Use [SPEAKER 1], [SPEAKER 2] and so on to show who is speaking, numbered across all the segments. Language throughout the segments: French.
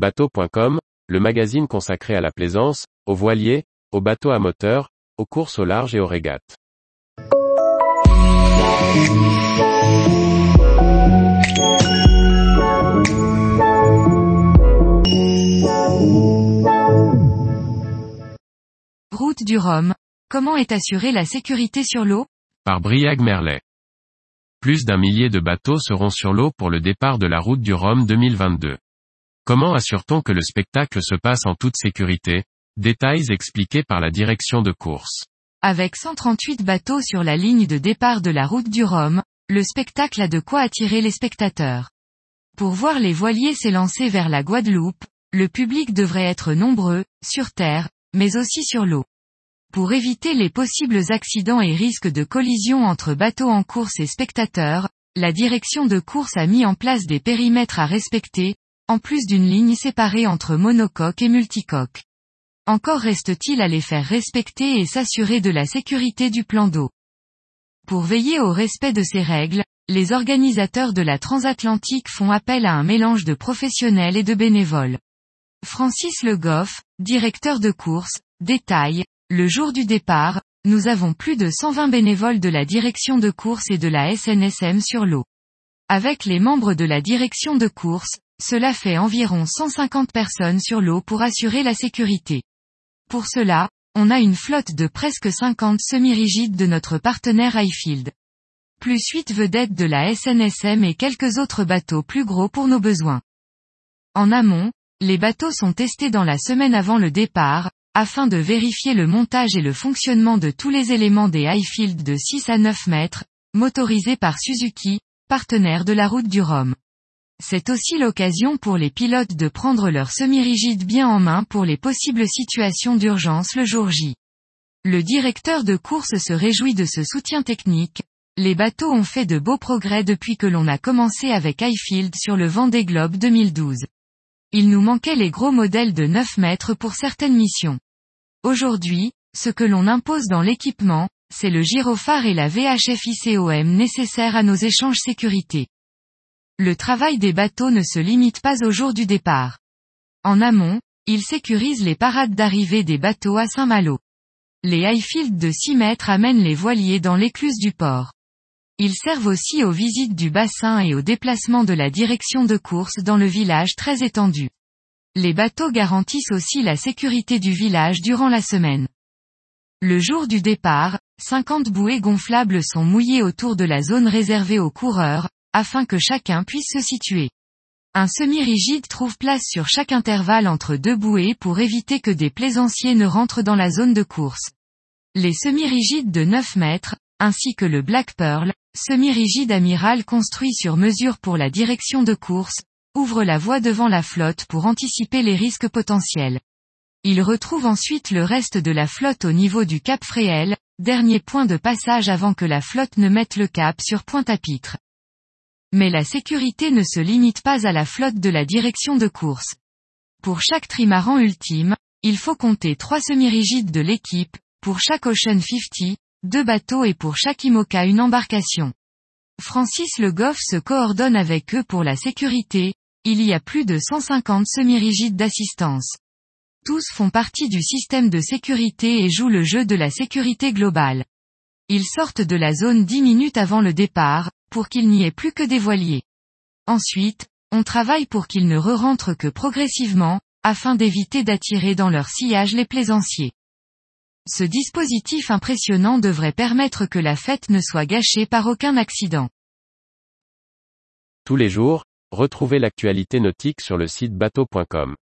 [SPEAKER 1] Bateau.com, le magazine consacré à la plaisance, aux voiliers, aux bateaux à moteur, aux courses au large et aux régates.
[SPEAKER 2] Route du Rhum. Comment est assurée la sécurité sur l'eau?
[SPEAKER 1] Par Briag Merlet. Plus d'un millier de bateaux seront sur l'eau pour le départ de la route du Rhum 2022. Comment assure-t-on que le spectacle se passe en toute sécurité? Détails expliqués par la direction de course.
[SPEAKER 2] Avec 138 bateaux sur la ligne de départ de la route du Rhum, le spectacle a de quoi attirer les spectateurs. Pour voir les voiliers s'élancer vers la Guadeloupe, le public devrait être nombreux, sur terre, mais aussi sur l'eau. Pour éviter les possibles accidents et risques de collision entre bateaux en course et spectateurs, la direction de course a mis en place des périmètres à respecter, en plus d'une ligne séparée entre monocoque et multicoque. Encore reste-t-il à les faire respecter et s'assurer de la sécurité du plan d'eau. Pour veiller au respect de ces règles, les organisateurs de la transatlantique font appel à un mélange de professionnels et de bénévoles. Francis Le Goff, directeur de course, détaille, le jour du départ, nous avons plus de 120 bénévoles de la direction de course et de la SNSM sur l'eau. Avec les membres de la direction de course, cela fait environ 150 personnes sur l'eau pour assurer la sécurité. Pour cela, on a une flotte de presque 50 semi-rigides de notre partenaire Highfield. Plus 8 vedettes de la SNSM et quelques autres bateaux plus gros pour nos besoins. En amont, les bateaux sont testés dans la semaine avant le départ, afin de vérifier le montage et le fonctionnement de tous les éléments des Highfield de 6 à 9 mètres, motorisés par Suzuki, partenaire de la route du Rhum. C'est aussi l'occasion pour les pilotes de prendre leur semi-rigide bien en main pour les possibles situations d'urgence le jour J. Le directeur de course se réjouit de ce soutien technique. Les bateaux ont fait de beaux progrès depuis que l'on a commencé avec Highfield sur le Vendée Globe 2012. Il nous manquait les gros modèles de 9 mètres pour certaines missions. Aujourd'hui, ce que l'on impose dans l'équipement, c'est le gyrophare et la VHF ICOM nécessaires à nos échanges sécurité. Le travail des bateaux ne se limite pas au jour du départ. En amont, il sécurise les parades d'arrivée des bateaux à Saint-Malo. Les highfields de 6 mètres amènent les voiliers dans l'écluse du port. Ils servent aussi aux visites du bassin et au déplacement de la direction de course dans le village très étendu. Les bateaux garantissent aussi la sécurité du village durant la semaine. Le jour du départ, 50 bouées gonflables sont mouillées autour de la zone réservée aux coureurs, afin que chacun puisse se situer. Un semi-rigide trouve place sur chaque intervalle entre deux bouées pour éviter que des plaisanciers ne rentrent dans la zone de course. Les semi-rigides de 9 mètres, ainsi que le Black Pearl, semi-rigide amiral construit sur mesure pour la direction de course, ouvre la voie devant la flotte pour anticiper les risques potentiels. Il retrouve ensuite le reste de la flotte au niveau du Cap Fréhel, dernier point de passage avant que la flotte ne mette le cap sur Pointe-à-Pitre. Mais la sécurité ne se limite pas à la flotte de la direction de course. Pour chaque trimaran ultime, il faut compter trois semi-rigides de l'équipe, pour chaque Ocean 50, deux bateaux et pour chaque IMOCA une embarcation. Francis Le Goff se coordonne avec eux pour la sécurité, il y a plus de 150 semi-rigides d'assistance. Tous font partie du système de sécurité et jouent le jeu de la sécurité globale. Ils sortent de la zone 10 minutes avant le départ, pour qu'il n'y ait plus que des voiliers. Ensuite, on travaille pour qu'ils ne re-rentrent que progressivement, afin d'éviter d'attirer dans leur sillage les plaisanciers. Ce dispositif impressionnant devrait permettre que la fête ne soit gâchée par aucun accident.
[SPEAKER 1] Tous les jours, retrouvez l'actualité nautique sur le site bateau.com.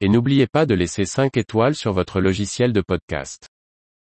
[SPEAKER 1] Et n'oubliez pas de laisser 5 étoiles sur votre logiciel de podcast.